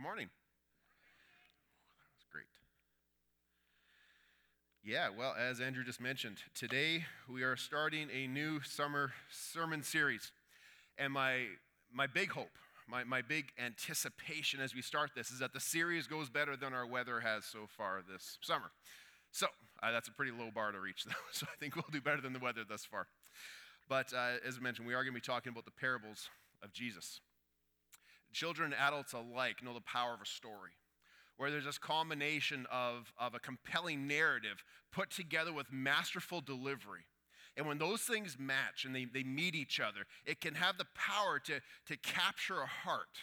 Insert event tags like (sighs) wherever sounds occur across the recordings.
good morning. That was great. Yeah, well, as Andrew just mentioned, today we are starting a new summer sermon series. And my, my big hope, my, my big anticipation as we start this is that the series goes better than our weather has so far this summer. So uh, that's a pretty low bar to reach, (laughs) though. So I think we'll do better than the weather thus far. But uh, as I mentioned, we are going to be talking about the parables of Jesus. Children and adults alike know the power of a story, where there's this combination of, of a compelling narrative put together with masterful delivery. And when those things match and they, they meet each other, it can have the power to, to capture a heart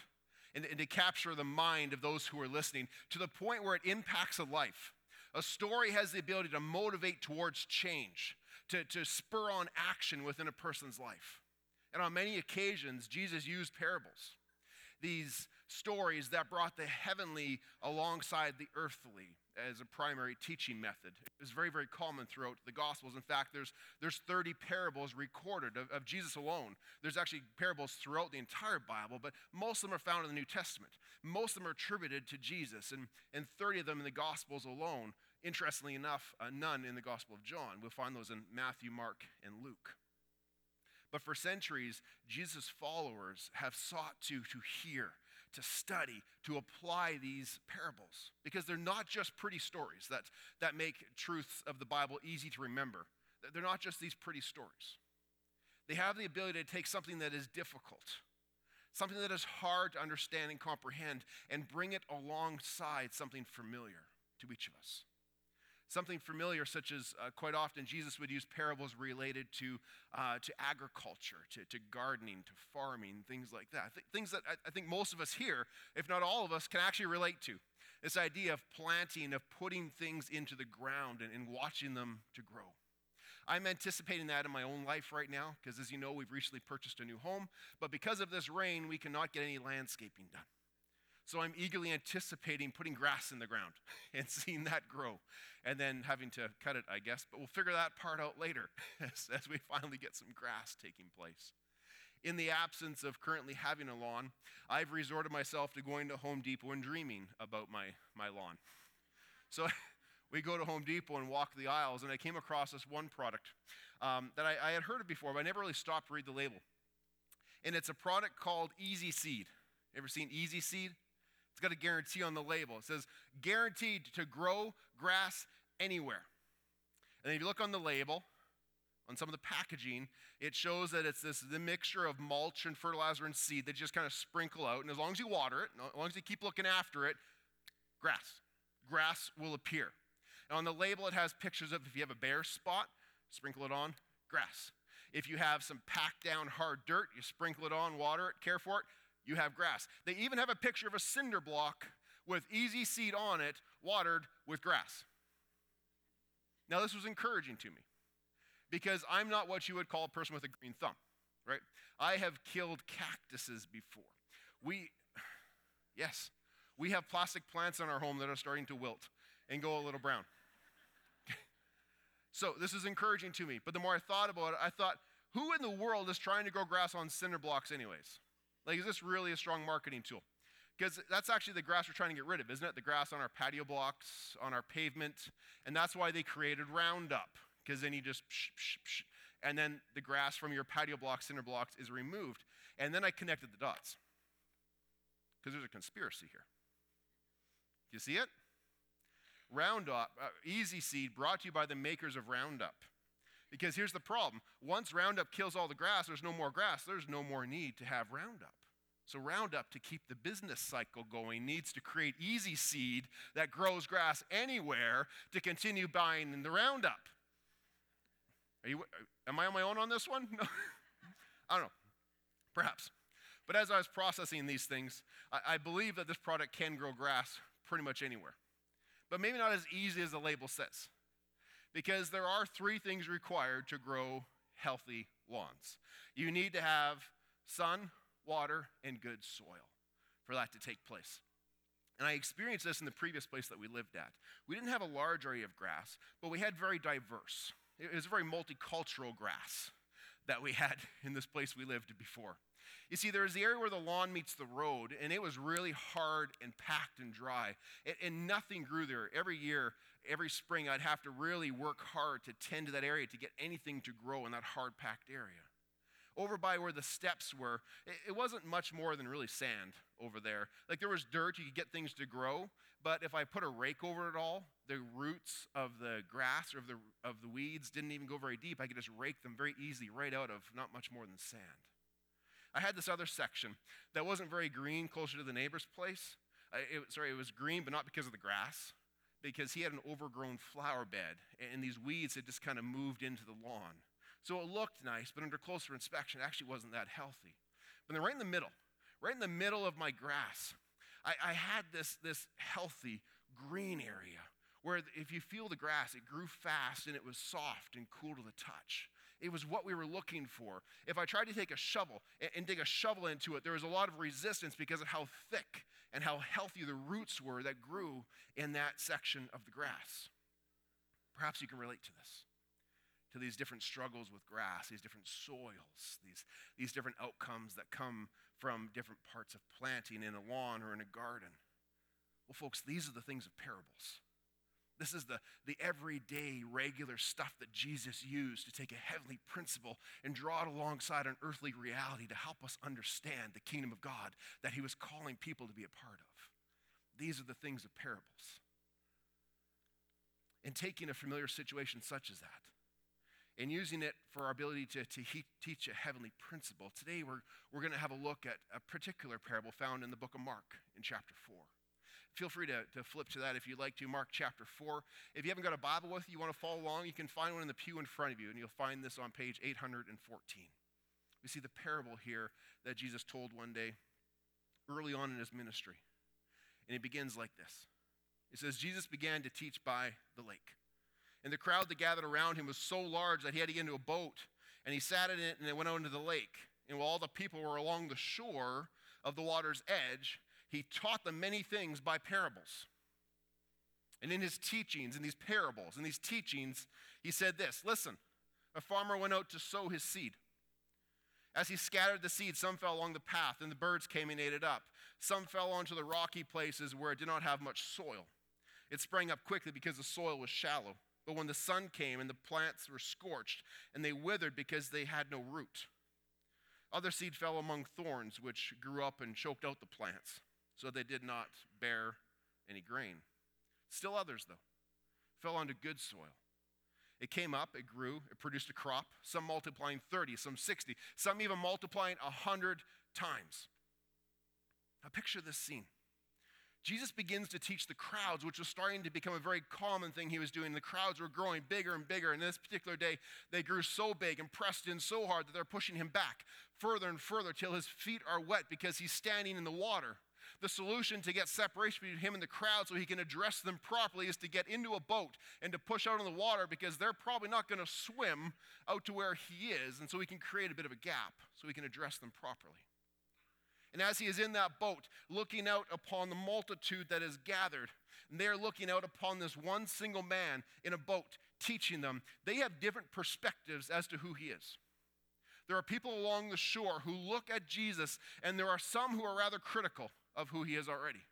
and, and to capture the mind of those who are listening to the point where it impacts a life. A story has the ability to motivate towards change, to, to spur on action within a person's life. And on many occasions, Jesus used parables, these stories that brought the heavenly alongside the earthly as a primary teaching method. It was very, very common throughout the Gospels. In fact, there's, there's 30 parables recorded of, of Jesus alone. There's actually parables throughout the entire Bible, but most of them are found in the New Testament. Most of them are attributed to Jesus, and, and 30 of them in the Gospels alone. Interestingly enough, uh, none in the Gospel of John. We'll find those in Matthew, Mark, and Luke. But for centuries, Jesus' followers have sought to, to hear, to study, to apply these parables because they're not just pretty stories that, that make truths of the Bible easy to remember. They're not just these pretty stories. They have the ability to take something that is difficult, something that is hard to understand and comprehend, and bring it alongside something familiar to each of us something familiar, such as uh, quite often Jesus would use parables related to, uh, to agriculture, to, to gardening, to farming, things like that. Th- things that I, I think most of us here, if not all of us, can actually relate to. This idea of planting, of putting things into the ground and, and watching them to grow. I'm anticipating that in my own life right now because, as you know, we've recently purchased a new home. But because of this rain, we cannot get any landscaping done. So I'm eagerly anticipating putting grass in the ground (laughs) and seeing that grow and then having to cut it, I guess. But we'll figure that part out later (laughs) as, as we finally get some grass taking place. In the absence of currently having a lawn, I've resorted myself to going to Home Depot and dreaming about my, my lawn. So (laughs) we go to Home Depot and walk the aisles, and I came across this one product um, that I, I, had heard of before, but I never really stopped to read the label. And it's a product called Easy Seed. Ever seen Easy Seed? It's got a guarantee on the label. It says, guaranteed to grow grass anywhere. And if you look on the label, on some of the packaging, it shows that it's this the mixture of mulch and fertilizer and seed that you just kind of sprinkle out. And as long as you water it, as long as you keep looking after it, grass. Grass will appear. And on the label, it has pictures of if you have a bare spot, sprinkle it on, grass. If you have some packed down hard dirt, you sprinkle it on, water it, care for it, you have grass. They even have a picture of a cinder block with easy seed on it, watered with grass. Now, this was encouraging to me because I'm not what you would call a person with a green thumb, right? I have killed cactuses before. We, (sighs) yes, we have plastic plants in our home that are starting to wilt and go a little brown. (laughs) so this is encouraging to me. But the more I thought about it, I thought, who in the world is trying to grow grass on cinder blocks, anyways? Like, is this really a strong marketing tool? Because that's actually the grass we're trying to get rid of, isn't it? The grass on our patio blocks, on our pavement. And that's why they created Roundup, because then you just psh, psh, psh, and then the grass from your patio blocks, cinder blocks is removed. And then I connected the dots. Because there's a conspiracy here. You see it? Roundup, uh, Easy Seed, brought to you by the makers of Roundup. Because here's the problem once Roundup kills all the grass, there's no more grass, there's no more need to have Roundup. So, Roundup, to keep the business cycle going, needs to create easy seed that grows grass anywhere to continue buying in the Roundup. Are you, am I on my own on this one? (laughs) No. I don't know. Perhaps. But as I was processing these things, I, I believe that this product can grow grass pretty much anywhere. But maybe not as easy as the label says. Because there are three things required to grow healthy lawns you need to have sun, water, and good soil for that to take place. And I experienced this in the previous place that we lived at. We didn't have a large area of grass, but we had very diverse. It was very multicultural grass that we (laughs) had in this place we lived before. You see, there was the area where the lawn meets the road, and it was really hard and packed and dry, and, and nothing grew there. Every year, every spring, I'd have to really work hard to tend to that area to get anything to grow in that hard packed area. Over by where the steps were, it, wasn't much more than really sand over there. Like there was dirt, you could get things to grow, but if I put a rake over it all, the roots of the grass or of the, of the weeds didn't even go very deep. I could just rake them very easily right out of not much more than sand. I had this other section that wasn't very green closer to the neighbor's place. it, sorry, it was green, but not because of the grass, because he had an overgrown flower bed, and these weeds had just kind of moved into the lawn. So it looked nice, but under closer inspection, it actually wasn't that healthy. But then right in the middle, right in the middle of my grass, I, I had this, this healthy green area where if you feel the grass, it grew fast and it was soft and cool to the touch. It was what we were looking for. If I tried to take a shovel and, and dig a shovel into it, there was a lot of resistance because of how thick and how healthy the roots were that grew in that section of the grass. Perhaps you can relate to this, to these different struggles with grass, these different soils, these, these different outcomes that come from different parts of planting in a lawn or in a garden. Well, folks, these are the things of parables. This is the, the everyday, regular stuff that Jesus used to take a heavenly principle and draw it alongside an earthly reality to help us understand the kingdom of God that he was calling people to be a part of. These are the things of parables. And taking a familiar situation such as that and using it for our ability to, to he, teach a heavenly principle, today we're, we're going to have a look at a particular parable found in the book of Mark in chapter 4 feel free to, to flip to that if you'd like to. Mark chapter 4. If you haven't got a Bible with you, you want to follow along, you can find one in the pew in front of you, and you'll find this on page 814. We see the parable here that Jesus told one day early on in his ministry. And it begins like this It says, Jesus began to teach by the lake. And the crowd that gathered around him was so large that he had to get into a boat, and he sat in it and it went out into the lake. And while all the people were along the shore of the water's edge, he taught them many things by parables. And in his teachings, in these parables, in these teachings, he said this Listen, a farmer went out to sow his seed. As he scattered the seed, some fell along the path, and the birds came and ate it up. Some fell onto the rocky places where it did not have much soil. It sprang up quickly because the soil was shallow. But when the sun came and the plants were scorched, and they withered because they had no root. Other seed fell among thorns, which grew up and choked out the plants so they did not bear any grain. Still others, though, fell onto good soil. It came up, it grew, it produced a crop, some multiplying 30, some 60, some even multiplying 100 times. Now, picture this scene. Jesus begins to teach the crowds, which was starting to become a very common thing he was doing. The crowds were growing bigger and bigger. And this particular day, they grew so big and pressed in so hard that they're pushing him back further and further till his feet are wet because he's standing in the water. The solution to get separation between him and the crowd so he can address them properly is to get into a boat and to push out on the water because they're probably not going to swim out to where he is. And so he can create a bit of a gap so he can address them properly. And as he is in that boat, looking out upon the multitude that is gathered, and they're looking out upon this one single man in a boat, teaching them, they have different perspectives as to who he is. There are people along the shore who look at Jesus, and there are some who are rather critical of who he is already.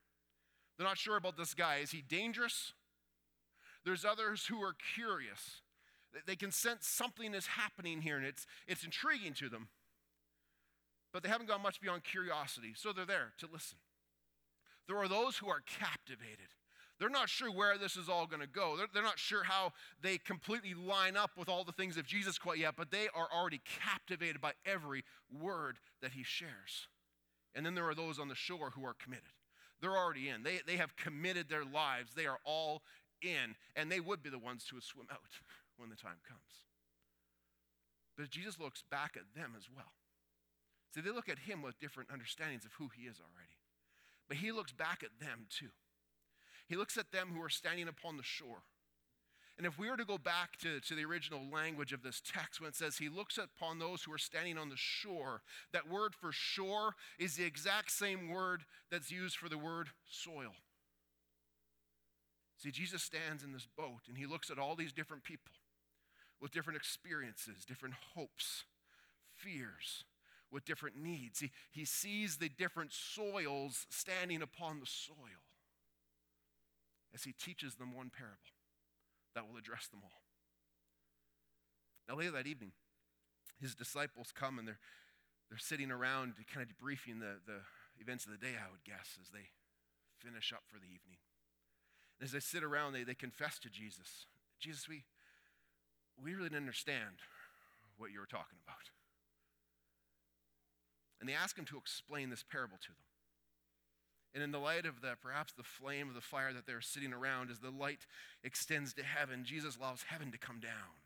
They're not sure about this guy. Is he dangerous? There's others who are curious. They can sense something is happening here, and it's, it's intriguing to them. But they haven't gone much beyond curiosity, so they're there to listen. There are those who are captivated. They're not sure where this is all going to go. They're, they're, not sure how they completely line up with all the things of Jesus quite yet, but they are already captivated by every word that he shares. And then there are those on the shore who are committed. They're already in. They, they have committed their lives. They are all in. And they would be the ones would swim out (laughs) when the time comes. But Jesus looks back at them as well. See, they look at him with different understandings of who he is already. But he looks back at them too. He looks at them who are standing upon the shore. And if we were to go back to, to the original language of this text, when it says he looks upon those who are standing on the shore, that word for shore is the exact same word that's used for the word soil. See, Jesus stands in this boat and he looks at all these different people with different experiences, different hopes, fears, with different needs. He, he sees the different soils standing upon the soil as he teaches them one parable that will address them all. Now, later that evening, his disciples come and they're, they're sitting around kind of debriefing the, the events of the day, I would guess, as they finish up for the evening. And as they sit around, they, they confess to Jesus Jesus, we, we really didn't understand what you were talking about. And they ask him to explain this parable to them. And in the light of that, perhaps the flame of the fire that they're sitting around, as the light extends to heaven, Jesus allows heaven to come down.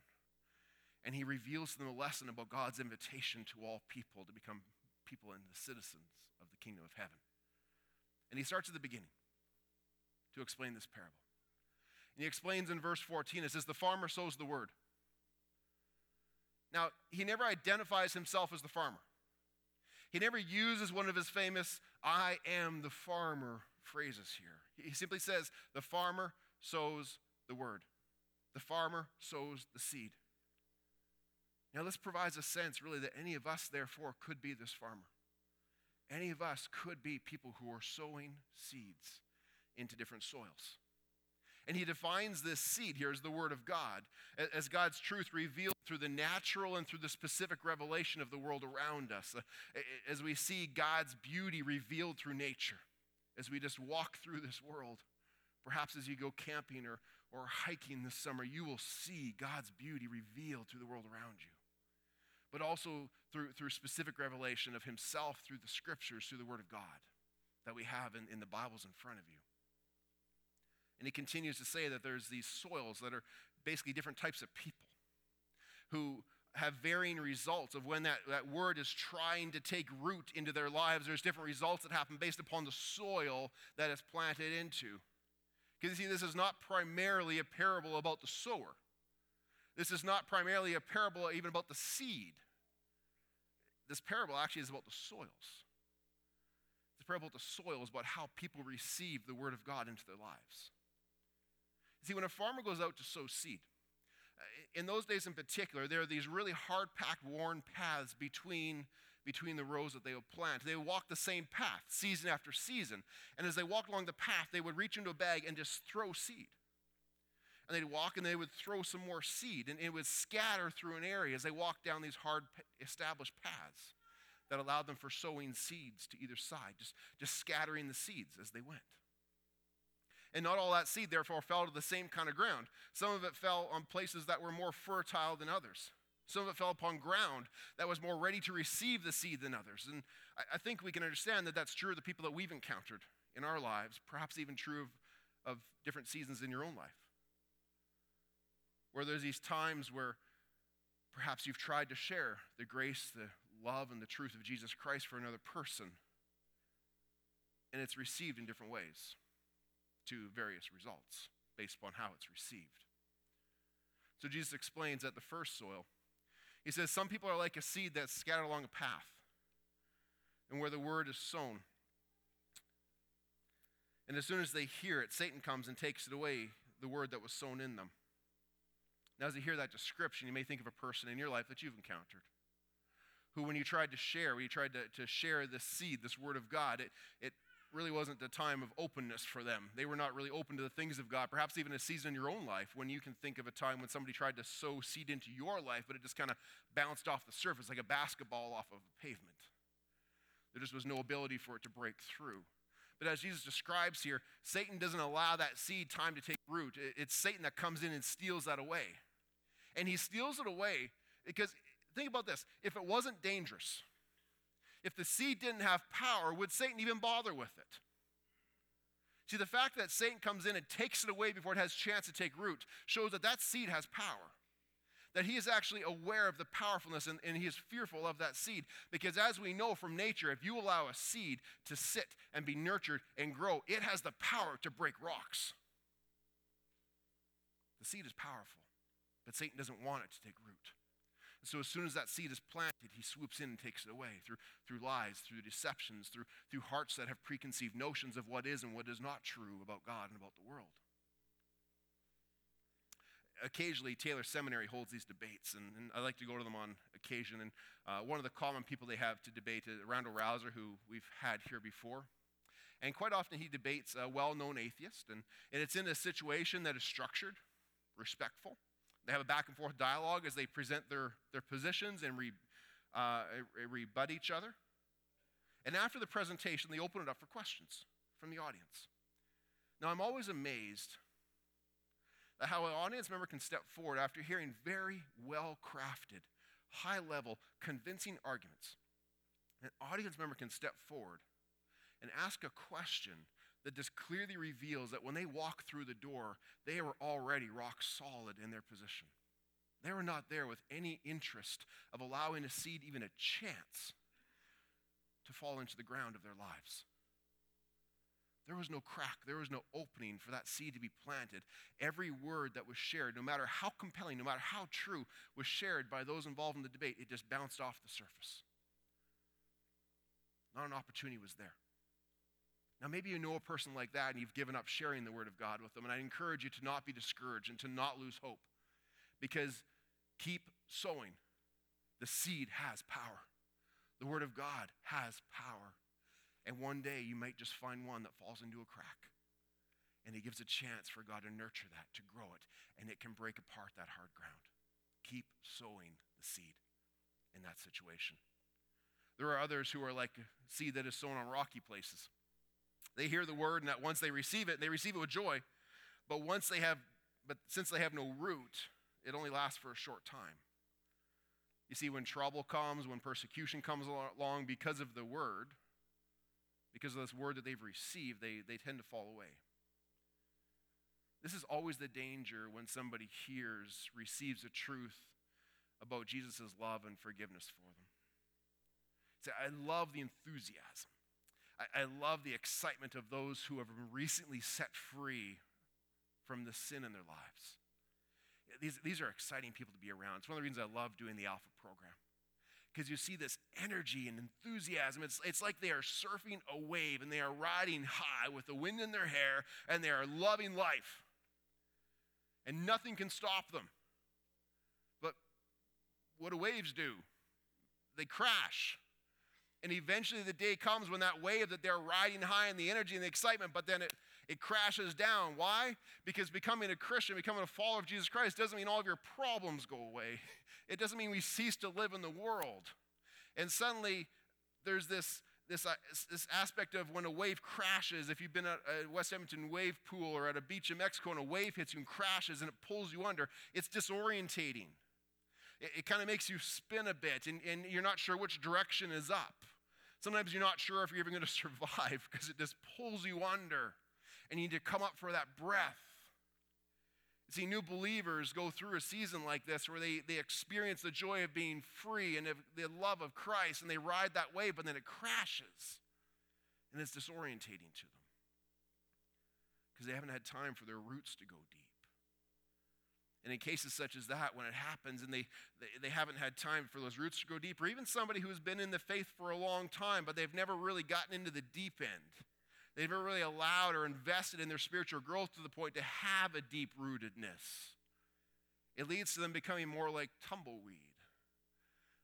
And he reveals to them a lesson about God's invitation to all people to become people and the citizens of the kingdom of heaven. And he starts at the beginning to explain this parable. And he explains in verse 14, it says, The farmer sows the word. Now, he never identifies himself as the farmer. He never uses one of his famous, I am the farmer phrases here. He simply says, The farmer sows the word, the farmer sows the seed. Now, this provides a sense, really, that any of us, therefore, could be this farmer. Any of us could be people who are sowing seeds into different soils. And he defines this seed here as the Word of God, as God's truth revealed through the natural and through the specific revelation of the world around us. As we see God's beauty revealed through nature, as we just walk through this world, perhaps as you go camping or, or hiking this summer, you will see God's beauty revealed through the world around you. But also through, through specific revelation of Himself through the scriptures, through the Word of God that we have in, in the Bibles in front of you. And he continues to say that there's these soils that are basically different types of people who have varying results of when that, that word is trying to take root into their lives. There's different results that happen based upon the soil that it's planted into. Because you see, this is not primarily a parable about the sower. This is not primarily a parable even about the seed. This parable actually is about the soils. This parable about the soil is about how people receive the word of God into their lives. See, when a farmer goes out to sow seed, uh, in those days in particular, there are these really hard packed, worn paths between, between the rows that they would plant. They would walk the same path season after season. And as they walked along the path, they would reach into a bag and just throw seed. And they'd walk and they would throw some more seed, and it would scatter through an area as they walked down these hard established paths that allowed them for sowing seeds to either side, just, just scattering the seeds as they went. And not all that seed, therefore, fell to the same kind of ground. Some of it fell on places that were more fertile than others. Some of it fell upon ground that was more ready to receive the seed than others. And I, I think we can understand that that's true of the people that we've encountered in our lives, perhaps even true of, of different seasons in your own life. Where there's these times where perhaps you've tried to share the grace, the love, and the truth of Jesus Christ for another person, and it's received in different ways to various results based upon how it's received. So Jesus explains that the first soil, he says, Some people are like a seed that's scattered along a path and where the word is sown. And as soon as they hear it, Satan comes and takes it away, the word that was sown in them. Now, as you hear that description, you may think of a person in your life that you've encountered who, when you tried to share, when you tried to, to share this seed, this word of God, it, it really wasn't the time of openness for them. They were not really open to the things of God. Perhaps even a season in your own life when you can think of a time when somebody tried to sow seed into your life, but it just kind of bounced off the surface like a basketball off of a pavement. There just was no ability for it to break through. But as Jesus describes here, Satan doesn't allow that seed time to take root. It's Satan that comes in and steals that away. And he steals it away because, think about this if it wasn't dangerous, if the seed didn't have power, would Satan even bother with it? See, the fact that Satan comes in and takes it away before it has chance to take root shows that that seed has power. That he is actually aware of the powerfulness and, and he is fearful of that seed. Because as we know from nature, if you allow a seed to sit and be nurtured and grow, it has the power to break rocks. The seed is powerful, but Satan doesn't want it to take root. And so as soon as that seed is planted, he swoops in and takes it away through, through lies, through deceptions, through, through hearts that have preconceived notions of what is and what is not true about God and about the world. occasionally Taylor Seminary holds these debates, and, and I like to go to them on occasion. And uh, one of the common people they have to debate is Randal Rauser, who we've had here before. And quite often he debates a well known atheist, and, and it's in a situation that is structured, respectful. They have a back and forth dialogue as they present their, their positions and re, uh, rebut each other. And after the presentation, they open it up for questions from the audience. Now, I'm always amazed at how an audience member can step forward after hearing very well crafted, high level, convincing arguments. An audience member can step forward and ask a question that just clearly reveals that when they walk through the door, they were already rock solid in their position. They were not there with any interest of allowing a seed even a chance to fall into the ground of their lives. There was no crack, there was no opening for that seed to be planted. Every word that was shared, no matter how compelling, no matter how true, was shared by those involved in the debate. It just bounced off the surface. Not an opportunity was there. Now, maybe you know a person like that and you've given up sharing the Word of God with them, and I encourage you to not be discouraged and to not lose hope because keep sowing. The seed has power, the Word of God has power. And one day you might just find one that falls into a crack. And He gives a chance for God to nurture that, to grow it, and it can break apart that hard ground. Keep sowing the seed in that situation. There are others who are like seed that is sown on rocky places. They hear the word, and that once they receive it, they receive it with joy. But once they have, but since they have no root, it only lasts for a short time. You see, when trouble comes, when persecution comes along because of the word, because of this word that they've received, they, they tend to fall away. This is always the danger when somebody hears, receives the truth about Jesus' love and forgiveness for them. See, I love the enthusiasm. I, I love the excitement of those who have been recently set free from the sin in their lives. These, these are exciting people to be around. It's one of the reasons I love doing the Alpha program. Because you see this energy and enthusiasm. It's, it's like they are surfing a wave and they are riding high with the wind in their hair and they are loving life. And nothing can stop them. But what do waves do? They crash. And eventually the day comes when that wave that they're riding high in the energy and the excitement, but then it, it crashes down. Why? Because becoming a Christian, becoming a follower of Jesus Christ doesn't mean all of your problems go away. It doesn't mean we cease to live in the world. And suddenly there's this, this, uh, this aspect of when a wave crashes, if you've been at a West Edmonton wave pool or at a beach in Mexico and a wave hits you and crashes and it pulls you under, it's disorientating. It, it kind of makes you spin a bit and, and you're not sure which direction is up. Sometimes you're not sure if you're even going (laughs) to survive because it just pulls you under and you need to come up for that breath. See, new believers go through a season like this where they, they experience the joy of being free and the love of Christ, and they ride that wave, but then it crashes. And it's disorientating to them because they haven't had time for their roots to go deep. And in cases such as that, when it happens and they, they, they, haven't had time for those roots to go deep, or even somebody who's been in the faith for a long time, but they've never really gotten into the deep end. They've never really allowed or invested in their spiritual growth to the point to have a deep rootedness. It leads to them becoming more like tumbleweed.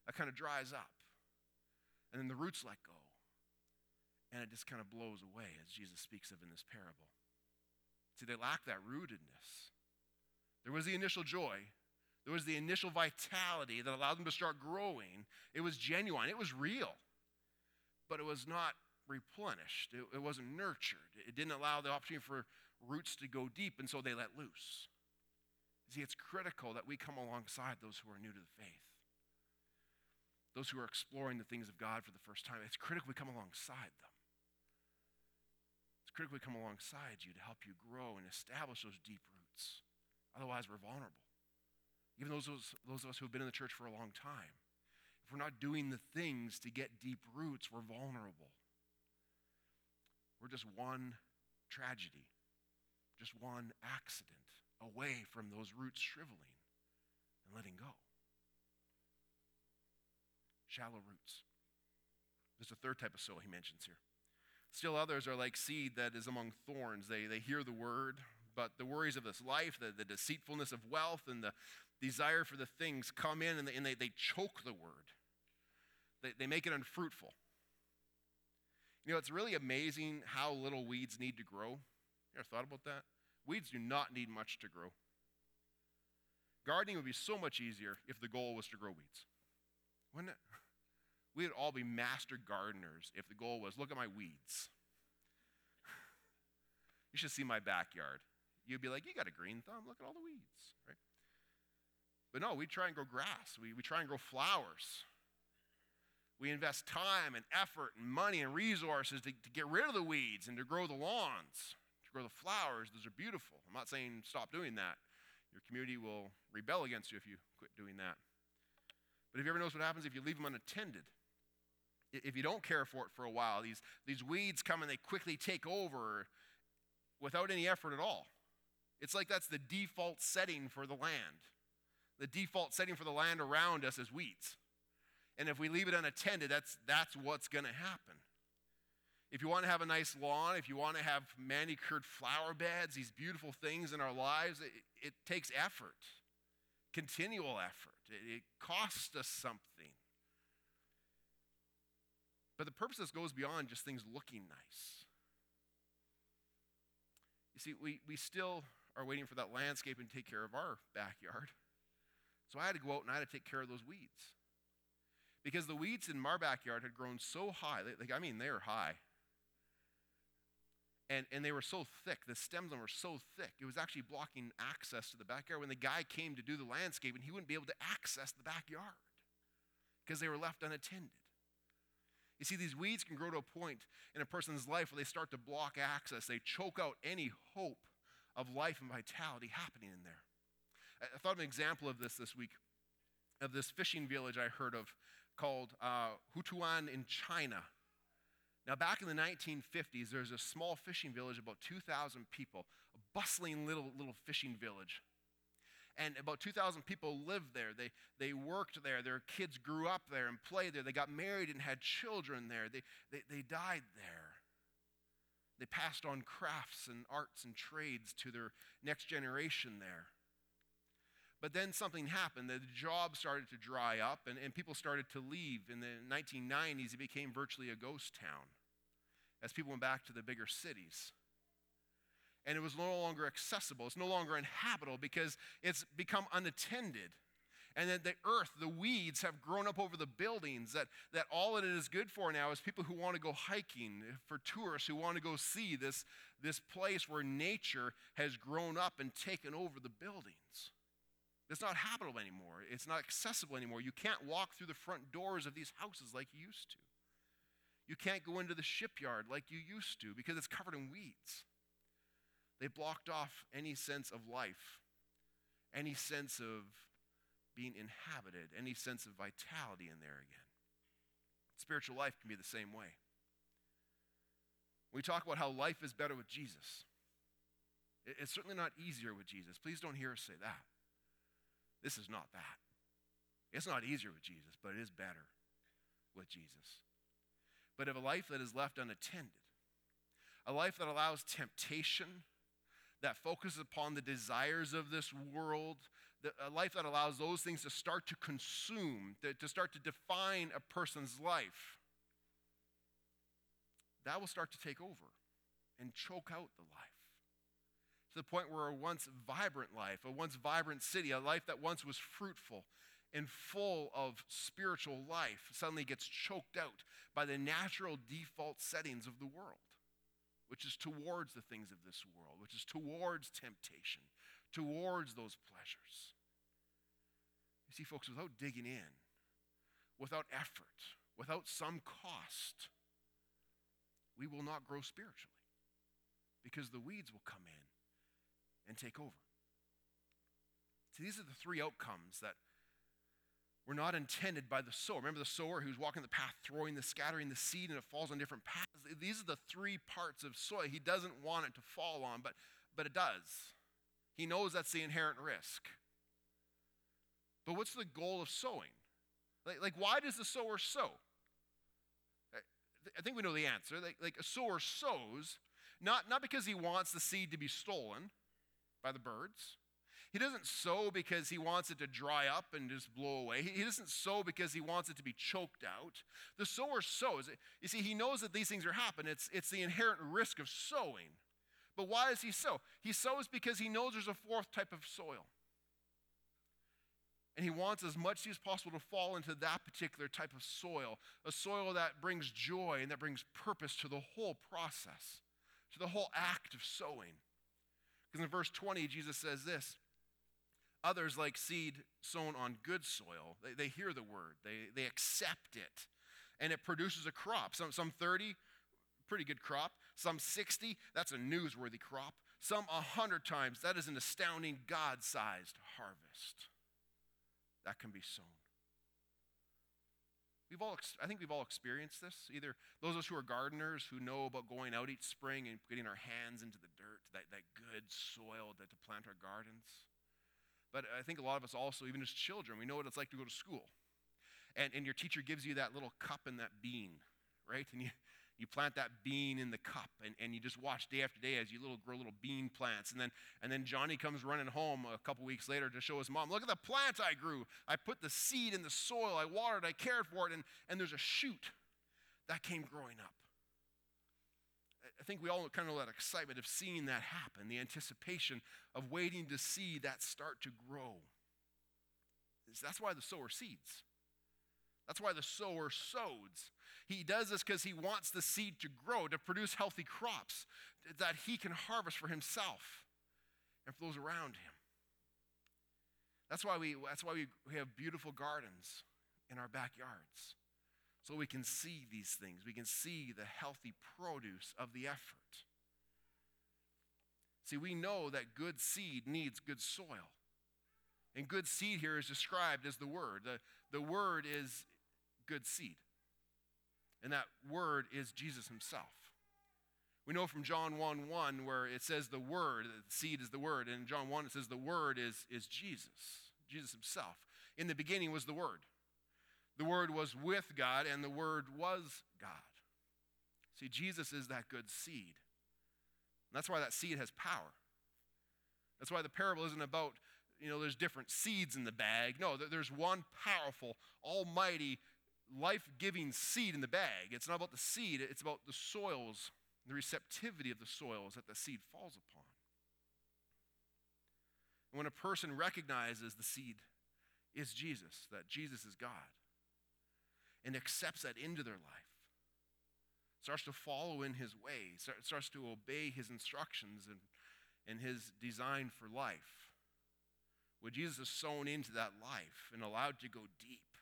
That kind of dries up. And then the roots let go. And it just kind of blows away, as Jesus speaks of in this parable. See, they lack that rootedness. There was the initial joy, there was the initial vitality that allowed them to start growing. It was genuine, it was real, but it was not replenished, it, it wasn't nurtured. It didn't allow the opportunity for roots to go deep, and so they let loose. See, it's critical that we come alongside those who are new to the faith, those who are exploring the things of God for the first time. It's critical we come alongside them. It's critical we come alongside you to help you grow and establish those deep roots. Otherwise, we're vulnerable. Even those, those those of us who have been in the church for a long time, if we're not doing the things to get deep roots, we're vulnerable. We're just one tragedy, just one accident away from those roots shriveling and letting go. Shallow roots. There's a third type of soil he mentions here. Still others are like seed that is among thorns. They, they hear the word, but the worries of this life, the, the deceitfulness of wealth, and the desire for the things come in and they, and they, they choke the word. They, they make it unfruitful. You know, it's really amazing how little weeds need to grow. You ever thought about that? Weeds do not need much to grow. Gardening would be so much easier if the goal was to grow weeds. Wouldn't it? (laughs) We would all be master gardeners if the goal was look at my weeds. (laughs) You should see my backyard. You'd be like, you got a green thumb, look at all the weeds, right? But no, we try and grow grass. We, we try and grow flowers. We invest time and effort and money and resources to, to get rid of the weeds and to grow the lawns, to grow the flowers. Those are beautiful. I'm not saying stop doing that. Your community will rebel against you if you quit doing that. But have you ever noticed what happens if you leave them unattended? If you don't care for it for a while, these, these weeds come and they quickly take over without any effort at all. It's like that's the default setting for the land. The default setting for the land around us is weeds. And if we leave it unattended, that's, that's what's going to happen. If you want to have a nice lawn, if you want to have manicured flower beds, these beautiful things in our lives, it, it takes effort, continual effort. It, it costs us something. But the purpose of this goes beyond just things looking nice. You see, we, we still are waiting for that landscape and take care of our backyard. (laughs) So I had to go out and I had to take care of those weeds. Because the weeds in our backyard had grown so high, like, I mean, they were high. And, and they were so thick, the stems of them were so thick, it was actually blocking access to the backyard. When the guy came to do the landscaping, he wouldn't be able to access the backyard because they were left unattended. You see, these weeds can grow to a point in a person's life where they start to block access. They choke out any hope of life and vitality happening in there. I thought of an example of this this week, of this fishing village I heard of called uh, Houtouwan in China. Now, back in the 1950s, there was a small fishing village, about 2,000 people, a bustling little, little fishing village. And about 2,000 people lived there. They, they worked there. Their kids grew up there and played there. They got married and had children there. They, they, they died there. They passed on crafts and arts and trades to their next generation there. But then something happened. The job started to dry up and, and people started to leave. In the 1990s, it became virtually a ghost town as people went back to the bigger cities. And it was no longer accessible, it's no longer inhabitable because it's become unattended. And then the earth, the weeds have grown up over the buildings. That, that all that it is good for now is people who want to go hiking, for tourists who want to go see this, this place where nature has grown up and taken over the buildings. It's not habitable anymore. It's not accessible anymore. You can't walk through the front doors of these houses like you used to. You can't go into the shipyard like you used to because it's covered in weeds. They blocked off any sense of life, any sense of being inhabited, any sense of vitality in there again. Spiritual life can be the same way. We talk about how life is better with Jesus. It's certainly not easier with Jesus. Please don't hear us say that. This is not that. It's not easier with Jesus, but it is better with Jesus. But if a life that is left unattended, a life that allows temptation, that focuses upon the desires of this world, a life that allows those things to start to consume, to, start to define a person's life, that will start to take over and choke out the life to the point where a once vibrant life, a once vibrant city, a life that once was fruitful and full of spiritual life, suddenly gets choked out by the natural default settings of the world, which is towards the things of this world, which is towards temptation, towards those pleasures. You see, folks, without digging in, without effort, without some cost, we will not grow spiritually because the weeds will come in and take over. See, these are the three outcomes that were not intended by the sower. Remember the sower who's walking the path, throwing the, scattering the seed, and it falls on different paths. These are the three parts of soil he doesn't want it to fall on, but, but it does. He knows that's the inherent risk. But what's the goal of sowing? Like, like why does the sower sow? I think we know the answer. Like, like a sower sows not, not because he wants the seed to be stolen, by the birds. He doesn't sow because he wants it to dry up and just blow away. He doesn't sow because he wants it to be choked out. The sower sows. You see, he knows that these things are happening. It's, it's the inherent risk of sowing. But why does he sow? He sows because he knows there's a fourth type of soil. And he wants as much as possible to fall into that particular type of soil, a soil that brings joy and that brings purpose to the whole process, to the whole act of sowing. Because in verse 20, Jesus says this Others, like seed sown on good soil, they, they hear the word, they, they accept it, and it produces a crop. Some, some 30, pretty good crop. Some 60, that's a newsworthy crop. Some 100 times, that is an astounding God sized harvest that can be sown. We've all, I think we've all experienced this. Either those of us who are gardeners who know about going out each spring and getting our hands into the dirt, that, that good soil that to plant our gardens. But I think a lot of us also, even as children, we know what it's like to go to school. And, and your teacher gives you that little cup and that bean, right? And you, you plant that bean in the cup and, and you just watch day after day as you little grow little bean plants. And then and then johnny comes running home a couple weeks later to show his mom look at the plant i grew. I put the seed in the soil. I watered i cared for it. And, and there's a shoot that came growing up. I think we all kind of that excitement of seeing that happen the anticipation of waiting to see that start to grow. That's why the sower seeds. That's why the sower sows. He does this because he wants the seed to grow, to produce healthy crops that he can harvest for himself and for those around him. That's why we, that's why we, we have beautiful gardens in our backyards. So we can see these things. We can see the healthy produce of the effort. See, we know that good seed needs good soil. And good seed here is described as the word. The, the word is, good seed. And that word is Jesus himself. We know from John 1 1 where it says the word, the seed is the word. And in John 1 it says the word is, is Jesus, Jesus himself. In the beginning was the word. The word was with God, and the word was God. See, Jesus is that good seed. And that's why that seed has power. That's why the parable isn't about, you know, there's different seeds in the bag. No, there's one powerful, almighty, life giving seed in the bag. It's not about the seed, it's about the soils, the receptivity of the soils that the seed falls upon. And when a person recognizes the seed is Jesus, that Jesus is God, and accepts that into their life, starts to follow in his ways, starts to obey his instructions and, and his design for life, when Jesus is sown into that life and allowed to go deep,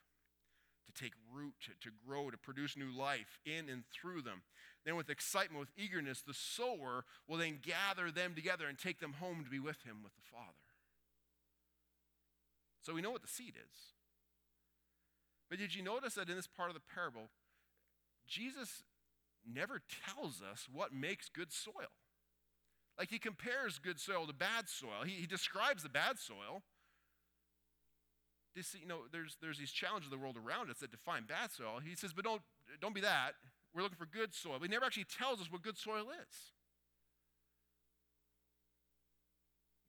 to take root, to, to grow, to produce new life in and through them. Then, with excitement, with eagerness, the sower will then gather them together and take them home to be with him, with the Father. So we know what the seed is. But did you notice that in this part of the parable, Jesus never tells us what makes good soil? Like he compares good soil to bad soil. He, he describes the bad soil, this, you know, there's, there's these challenges of the world around us that define bad soil. He says, but don't, don't be that. We're looking for good soil. But he never actually tells us what good soil is.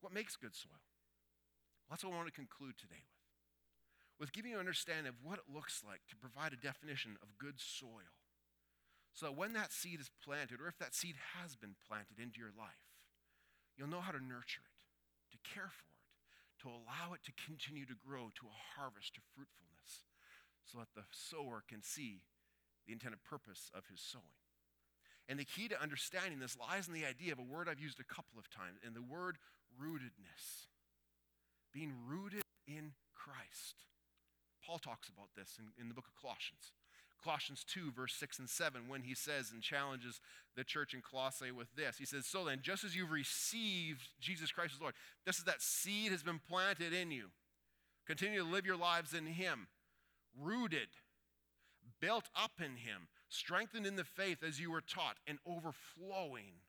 What makes good soil? Well, that's what I want to conclude today with. With giving you an understanding of what it looks like to provide a definition of good soil. So that when that seed is planted, or if that seed has been planted into your life, you'll know how to nurture it, to care for it to allow it to continue to grow to a harvest of fruitfulness so that the sower can see the intended purpose of his sowing. And the key to understanding this lies in the idea of a word I've used a couple of times, and the word rootedness. Being rooted in Christ. Paul talks about this in, in the book of Colossians. Colossians 2, verse 6 and 7, when he says and challenges the church in Colossae with this. He says, So then, just as you've received Jesus Christ as Lord, this is that seed has been planted in you, continue to live your lives in Him, rooted, built up in Him, strengthened in the faith as you were taught, and overflowing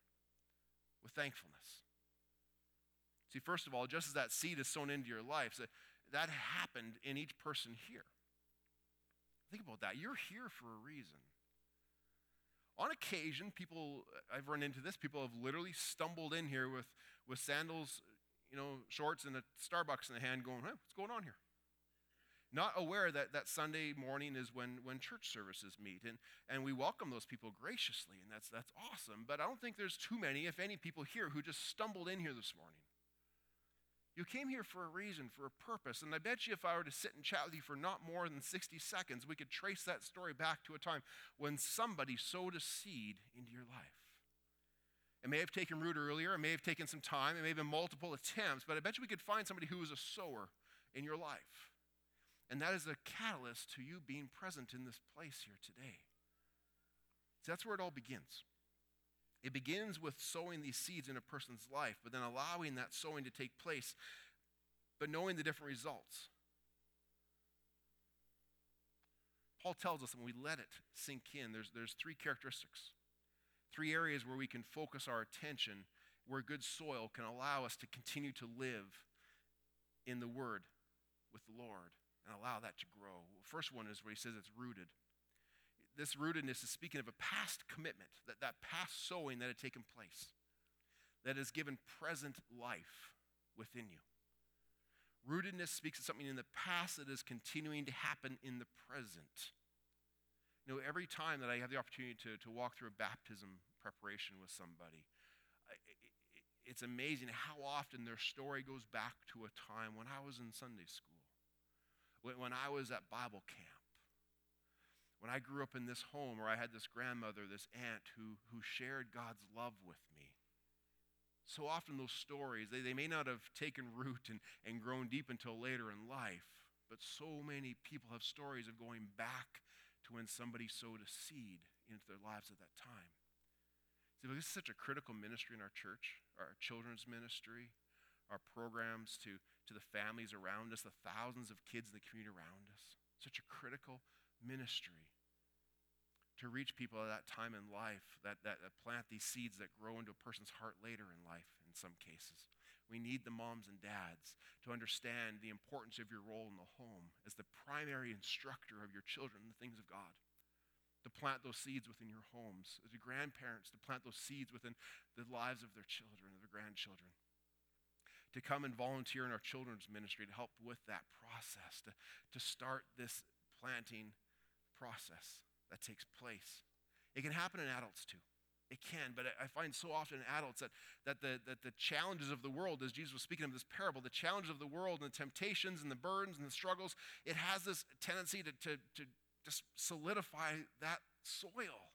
with thankfulness. See, first of all, just as that seed is sown into your life, that happened in each person here. Think about that. You're here for a reason. On occasion, people, I've run into this, people have literally stumbled in here with, with sandals, you know, shorts and a Starbucks in the hand going, huh, what's going on here? Not aware that, that Sunday morning is when, when church services meet. And, and we welcome those people graciously, and that's, that's awesome. But I don't think there's too many, if any, people here who just stumbled in here this morning. You came here for a reason, for a purpose. And I bet you if I were to sit and chat with you for not more than 60 seconds, we could trace that story back to a time when somebody sowed a seed into your life. It may have taken root earlier, it may have taken some time, it may have been multiple attempts, but I bet you we could find somebody who was a sower in your life. And that is a catalyst to you being present in this place here today. So that's where it all begins. It begins with sowing these seeds in a person's life, but then allowing that sowing to take place, but knowing the different results. Paul tells us when we let it sink in, there's, there's three characteristics, three areas where we can focus our attention, where good soil can allow us to continue to live in the Word with the Lord and allow that to grow. first one is where he says it's rooted. This rootedness is speaking of a past commitment, that, that past sowing that had taken place, that has given present life within you. Rootedness speaks of something in the past that is continuing to happen in the present. You know, every time that I have the opportunity to, to walk through a baptism preparation with somebody, it's amazing how often their story goes back to a time when I was in Sunday school when I was at Bible camp, when I grew up in this home where I had this grandmother, this aunt who, who shared God's love with me. So often, those stories, they, they may not have taken root and, and grown deep until later in life, but so many people have stories of going back to when somebody sowed a seed into their lives at that time. See, this is such a critical ministry in our church, our children's ministry, our programs to, to the families around us, the thousands of kids in the community around us. Such a critical ministry to reach people at that time in life that, that, that, plant these seeds that grow into a person's heart later in life in some cases. We need the moms and dads to understand the importance of your role in the home as the primary instructor of your children in the things of God. To plant those seeds within your homes, as the grandparents, to plant those seeds within the lives of their children, of their grandchildren to come and volunteer in our children's ministry to help with that process, to, to start this planting process that takes place. It can happen in adults too. It can, but I find so often in adults that, that, the, that the challenges of the world, as Jesus was speaking of this parable, the challenges of the world and the temptations and the burdens and the struggles, it has this tendency to, to, to just solidify that soil.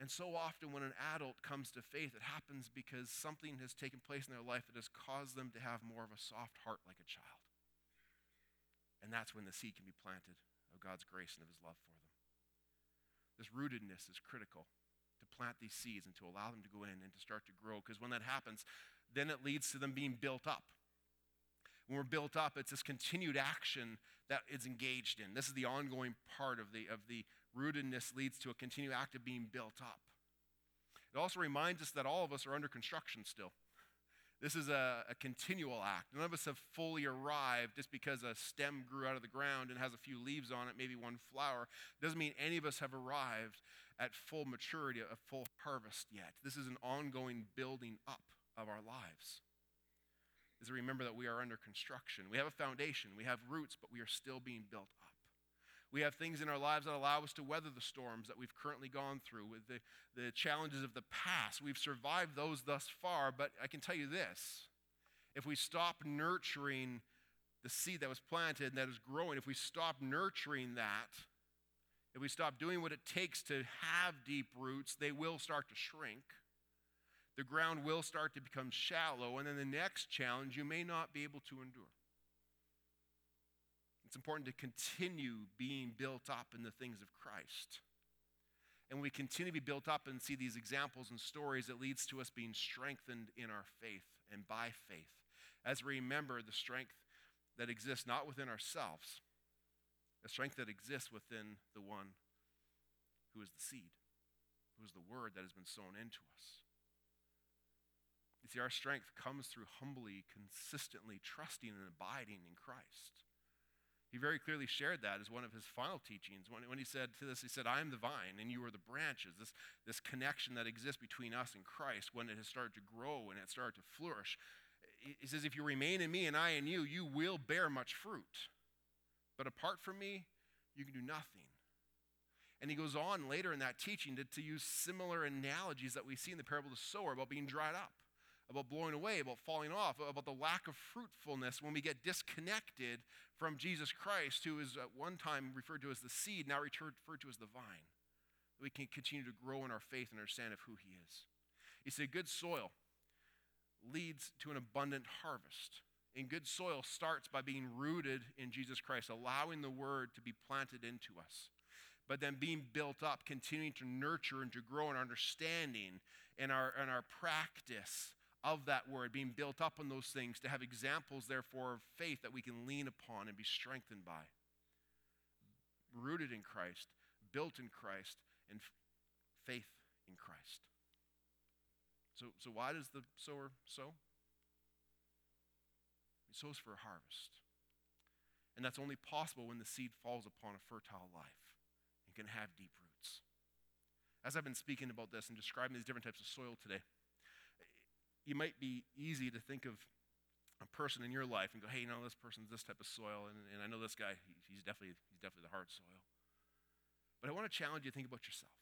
And so often, when an adult comes to faith, it happens because something has taken place in their life that has caused them to have more of a soft heart like a child. And that's when the seed can be planted God's grace and of His love for them. This rootedness is critical to plant these seeds and to allow them to go in and to start to grow, because when that happens, then it leads to them being built up. When we're built up, it's this continued action that is engaged in. This is the ongoing part of the, of the rootedness leads to a continued act of being built up. It also reminds us that all of us are under construction still. This is a, a, continual act. None of us have fully arrived just because a stem grew out of the ground and has a few leaves on it, maybe one flower. Doesn't mean any of us have arrived at full maturity, a full harvest yet. This is an ongoing building up of our lives. Is to remember that we are under construction. We have a foundation, we have roots, but we are still being built. We have things in our lives that allow us to weather the storms that we've currently gone through, with the, the challenges of the past. We've survived those thus far, but I can tell you this if we stop nurturing the seed that was planted and that is growing, if we stop nurturing that, if we stop doing what it takes to have deep roots, they will start to shrink. The ground will start to become shallow, and then the next challenge you may not be able to endure. It's important to continue being built up in the things of Christ. And we continue to be built up and see these examples and stories, it leads to us being strengthened in our faith and by faith. As we remember the strength that exists not within ourselves, a strength that exists within the one who is the seed, who is the word that has been sown into us. You see, our strength comes through humbly, consistently trusting and abiding in Christ. He very clearly shared that as one of his final teachings. When, when he said to this, he said, I am the vine and you are the branches. This, this connection that exists between us and Christ, when it has started to grow and it started to flourish, he says, If you remain in me and I in you, you will bear much fruit. But apart from me, you can do nothing. And he goes on later in that teaching to, to use similar analogies that we see in the parable of the sower about being dried up, about blowing away, about falling off, about the lack of fruitfulness when we get disconnected from Jesus Christ, who is at one time referred to as the seed, now referred to as the vine. We can continue to grow in our faith and understand of who he is. He said, Good soil leads to an abundant harvest. And good soil starts by being rooted in Jesus Christ, allowing the word to be planted into us. But then being built up, continuing to nurture and to grow in our understanding and our, and our practice of that word, being built up on those things, to have examples, therefore, of faith that we can lean upon and be strengthened by. Rooted in Christ, built in Christ, and faith in Christ. So, so why does the sower sow? He sows for a harvest. And that's only possible when the seed falls upon a fertile life and can have deep roots. As I've been speaking about this and describing these different types of soil today, you might be easy to think of a person in your life and go, hey, you know, this person's this type of soil, and, and I know this guy, he, he's, definitely, he's definitely the hard soil. But I want to challenge you to think about yourself.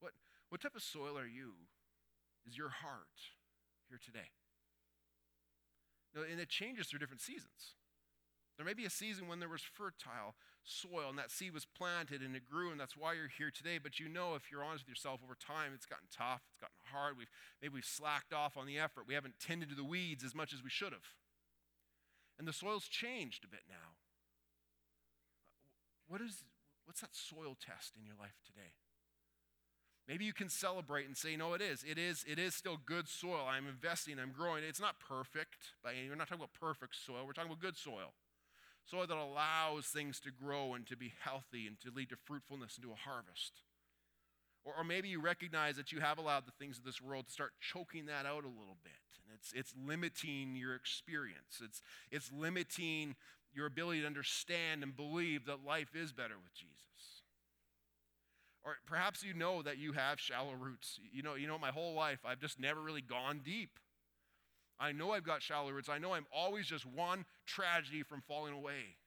What, what type of soil are you is your heart here today? Now, and it changes through different seasons. There may be a season when there was fertile soil and that seed was planted and it grew, and that's why you're here today. But you know, if you're honest with yourself, over time it's gotten tough, it's gotten hard. We've, maybe we've slacked off on the effort. We haven't tended to the weeds as much as we should have. And the soil's changed a bit now. What is, what's that soil test in your life today? Maybe you can celebrate and say, no, it is. It is, it is still good soil. I'm investing, I'm growing. It's not perfect. But we're not talking about perfect soil. We're talking about good soil. Soil that allows things to grow and to be healthy and to lead to fruitfulness and to a harvest. Or, or maybe you recognize that you have allowed the things of this world to start choking that out a little bit. And it's, it's limiting your experience. It's, it's limiting your ability to understand and believe that life is better with Jesus. Or perhaps you know that you have shallow roots. You know, you know, my whole life I've just never really gone deep. I know I've got shallow roots. I know I'm always just one tragedy from falling away.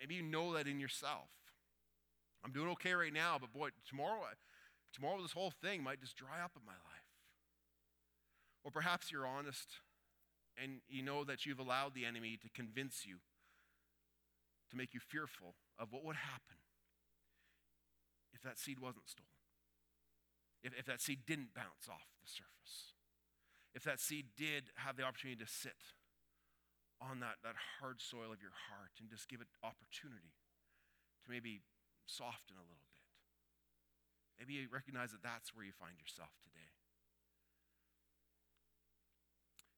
Maybe you know that in yourself. I'm doing okay right now, but boy, tomorrow, tomorrow this whole thing might just dry up in my life. Or perhaps you're honest and you know that you've allowed the enemy to convince you, to make you fearful of what would happen if that seed wasn't stolen, if, if that seed didn't bounce off the surface, if that seed did have the opportunity to sit on that, that hard soil of your heart and just give it opportunity to maybe soften a little bit. Maybe you recognize that that's where you find yourself today.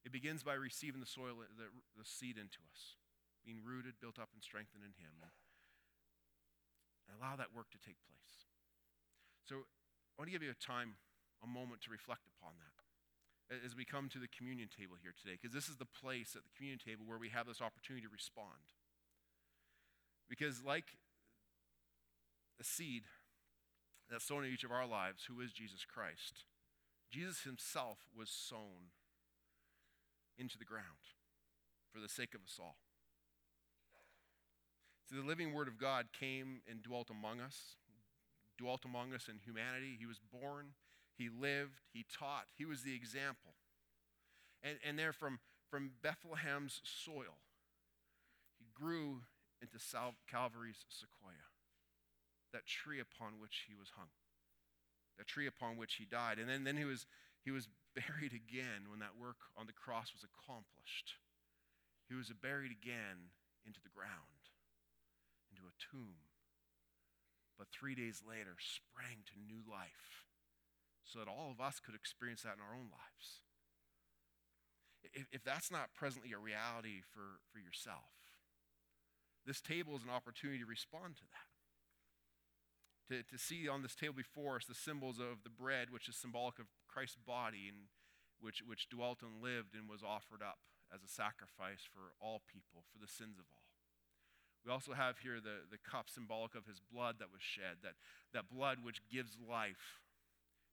It begins by receiving the soil, the, the seed into us, being rooted, built up, and strengthened in Him. And allow that work to take place. So I want to give you a time, a moment to reflect upon that as we come to the communion table here today, because this is the place at the communion table where we have this opportunity to respond. Because, like a seed that's sown in each of our lives, who is Jesus Christ, Jesus himself was sown into the ground for the sake of us all. So the living Word of God came and dwelt among us dwelt among us in humanity. He was born, he lived, he taught, he was the example. And, and there, from, from Bethlehem's soil, he grew into Sal- Calvary's sequoia, that tree upon which he was hung, that tree upon which he died. And then, then he, was, he was (laughs) buried again when that work on the cross was accomplished. He was buried again into the ground, into a tomb but three days later sprang to new life so that all of us could experience that in our own lives. If, if that's not presently a reality for, for yourself, this table is an opportunity to respond to that. To, to see on this table before us the symbols of the bread, which is symbolic of Christ's body, and which, which dwelt and lived and was offered up as a sacrifice for all people, for the sins of all. We also have here the, the cup symbolic of his blood that was shed, that, that blood which gives life.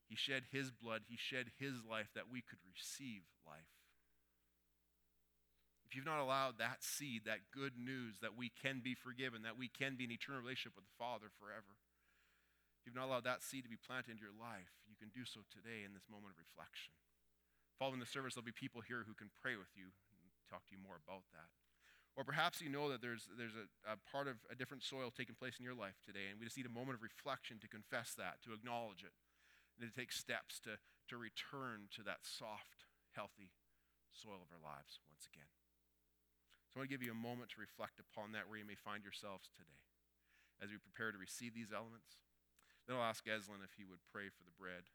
He shed his blood, he shed his life that we could receive life. if you've not allowed that seed, that good news that we can be forgiven, that we can be in eternal relationship with the Father forever, if you've not allowed that seed to be planted into your life, you can do so today in this moment of reflection. Following the service, there'll be people here who can pray with you and talk to you more about that. Or perhaps you know that there's, there's a, a part of a different soil taking place in your life today, and we just need a moment of reflection to confess that, to acknowledge it, and to take steps to, to return to that soft, healthy soil of our lives once again. So I want to give you a moment to reflect upon that where you may find yourselves today as we prepare to receive these elements. Then I'll ask Eslin if he would pray for the bread